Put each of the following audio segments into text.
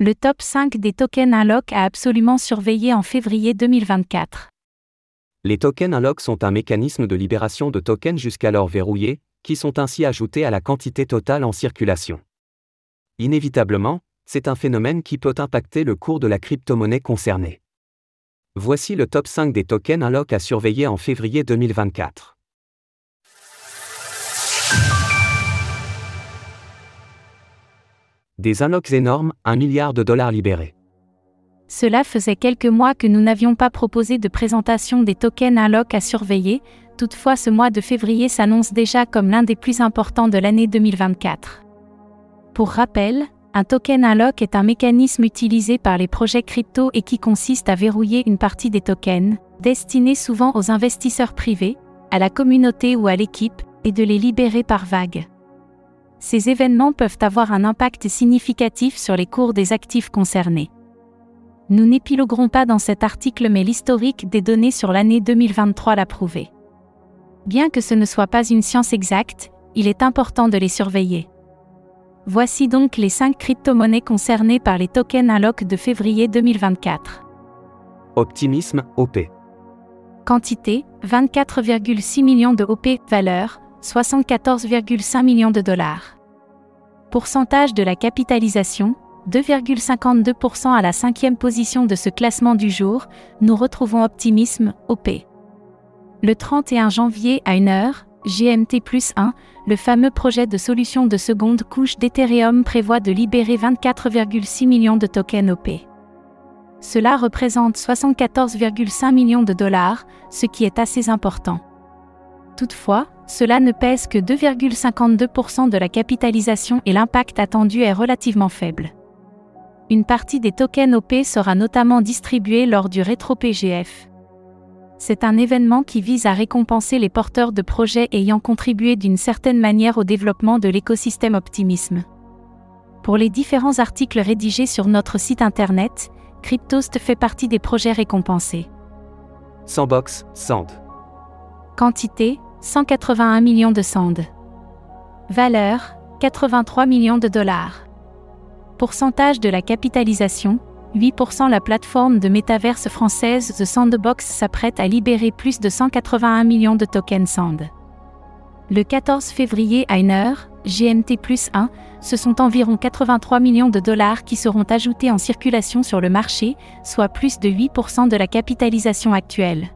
Le top 5 des tokens Unlock à absolument surveiller en février 2024. Les tokens Unlock sont un mécanisme de libération de tokens jusqu'alors verrouillés, qui sont ainsi ajoutés à la quantité totale en circulation. Inévitablement, c'est un phénomène qui peut impacter le cours de la crypto-monnaie concernée. Voici le top 5 des tokens Unlock à surveiller en février 2024. Des unlocks énormes, 1 milliard de dollars libérés. Cela faisait quelques mois que nous n'avions pas proposé de présentation des tokens unlock à surveiller, toutefois ce mois de février s'annonce déjà comme l'un des plus importants de l'année 2024. Pour rappel, un token unlock est un mécanisme utilisé par les projets crypto et qui consiste à verrouiller une partie des tokens, destinés souvent aux investisseurs privés, à la communauté ou à l'équipe, et de les libérer par vague ces événements peuvent avoir un impact significatif sur les cours des actifs concernés. Nous n'épiloguerons pas dans cet article mais l'historique des données sur l'année 2023 l'a prouvé. Bien que ce ne soit pas une science exacte, il est important de les surveiller. Voici donc les 5 crypto-monnaies concernées par les tokens unlock de février 2024. Optimisme, OP. Quantité, 24,6 millions de OP, valeur, 74,5 millions de dollars. Pourcentage de la capitalisation, 2,52% à la cinquième position de ce classement du jour, nous retrouvons Optimisme, OP. Le 31 janvier à 1h, GMT plus 1, le fameux projet de solution de seconde couche d'Ethereum prévoit de libérer 24,6 millions de tokens OP. Cela représente 74,5 millions de dollars, ce qui est assez important. Toutefois, cela ne pèse que 2,52% de la capitalisation et l'impact attendu est relativement faible. Une partie des tokens OP sera notamment distribuée lors du Rétro PGF. C'est un événement qui vise à récompenser les porteurs de projets ayant contribué d'une certaine manière au développement de l'écosystème Optimisme. Pour les différents articles rédigés sur notre site internet, Cryptost fait partie des projets récompensés. Sandbox, Sand. Quantité 181 millions de sandes. Valeur 83 millions de dollars. Pourcentage de la capitalisation 8% La plateforme de métaverse française The Sandbox s'apprête à libérer plus de 181 millions de tokens Sand. Le 14 février à 1h, GMT plus 1, ce sont environ 83 millions de dollars qui seront ajoutés en circulation sur le marché, soit plus de 8% de la capitalisation actuelle.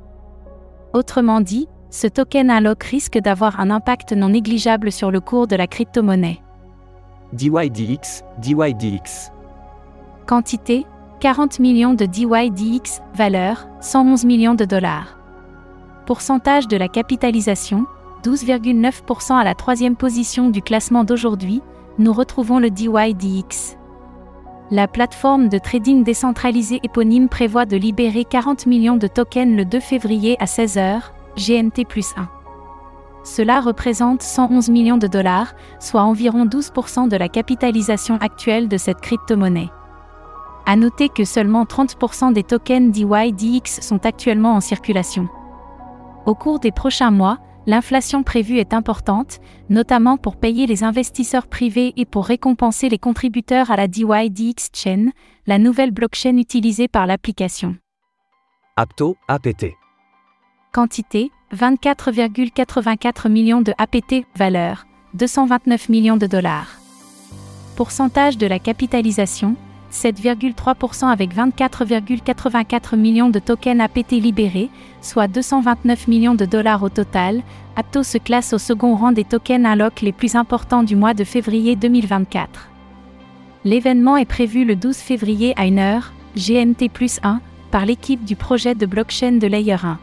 Autrement dit, ce token unlock risque d'avoir un impact non négligeable sur le cours de la crypto-monnaie. DYDX, DYDX. Quantité 40 millions de DYDX, valeur 111 millions de dollars. Pourcentage de la capitalisation 12,9% à la troisième position du classement d'aujourd'hui, nous retrouvons le DYDX. La plateforme de trading décentralisée éponyme prévoit de libérer 40 millions de tokens le 2 février à 16h, GMT plus 1. Cela représente 111 millions de dollars, soit environ 12% de la capitalisation actuelle de cette crypto-monnaie. À noter que seulement 30% des tokens DYDX sont actuellement en circulation. Au cours des prochains mois, l'inflation prévue est importante, notamment pour payer les investisseurs privés et pour récompenser les contributeurs à la DYDX Chain, la nouvelle blockchain utilisée par l'application. Apto, APT. Quantité 24,84 millions de APT, valeur 229 millions de dollars. Pourcentage de la capitalisation 7,3% avec 24,84 millions de tokens APT libérés, soit 229 millions de dollars au total. Apto se classe au second rang des tokens unlock les plus importants du mois de février 2024. L'événement est prévu le 12 février à 1h, GMT plus 1, par l'équipe du projet de blockchain de Layer 1.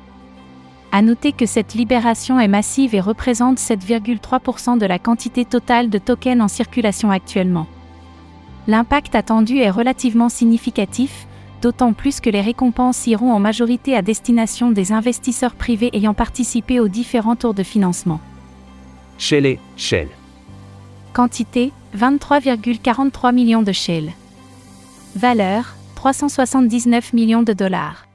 À noter que cette libération est massive et représente 7,3% de la quantité totale de tokens en circulation actuellement. L'impact attendu est relativement significatif, d'autant plus que les récompenses iront en majorité à destination des investisseurs privés ayant participé aux différents tours de financement. Shell et Shell. Quantité 23,43 millions de Shell. Valeur 379 millions de dollars.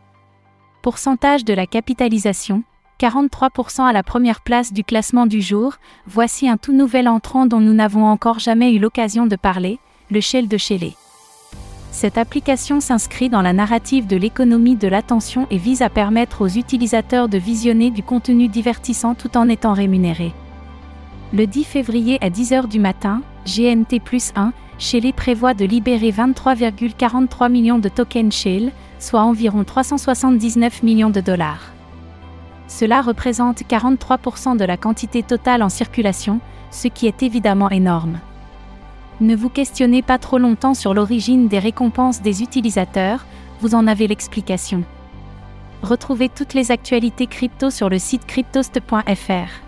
Pourcentage de la capitalisation 43% à la première place du classement du jour, voici un tout nouvel entrant dont nous n'avons encore jamais eu l'occasion de parler, le Shell de Shelley. Cette application s'inscrit dans la narrative de l'économie de l'attention et vise à permettre aux utilisateurs de visionner du contenu divertissant tout en étant rémunérés. Le 10 février à 10h du matin, GMT plus 1, Shelley prévoit de libérer 23,43 millions de tokens Shell, soit environ 379 millions de dollars. Cela représente 43% de la quantité totale en circulation, ce qui est évidemment énorme. Ne vous questionnez pas trop longtemps sur l'origine des récompenses des utilisateurs, vous en avez l'explication. Retrouvez toutes les actualités crypto sur le site cryptost.fr.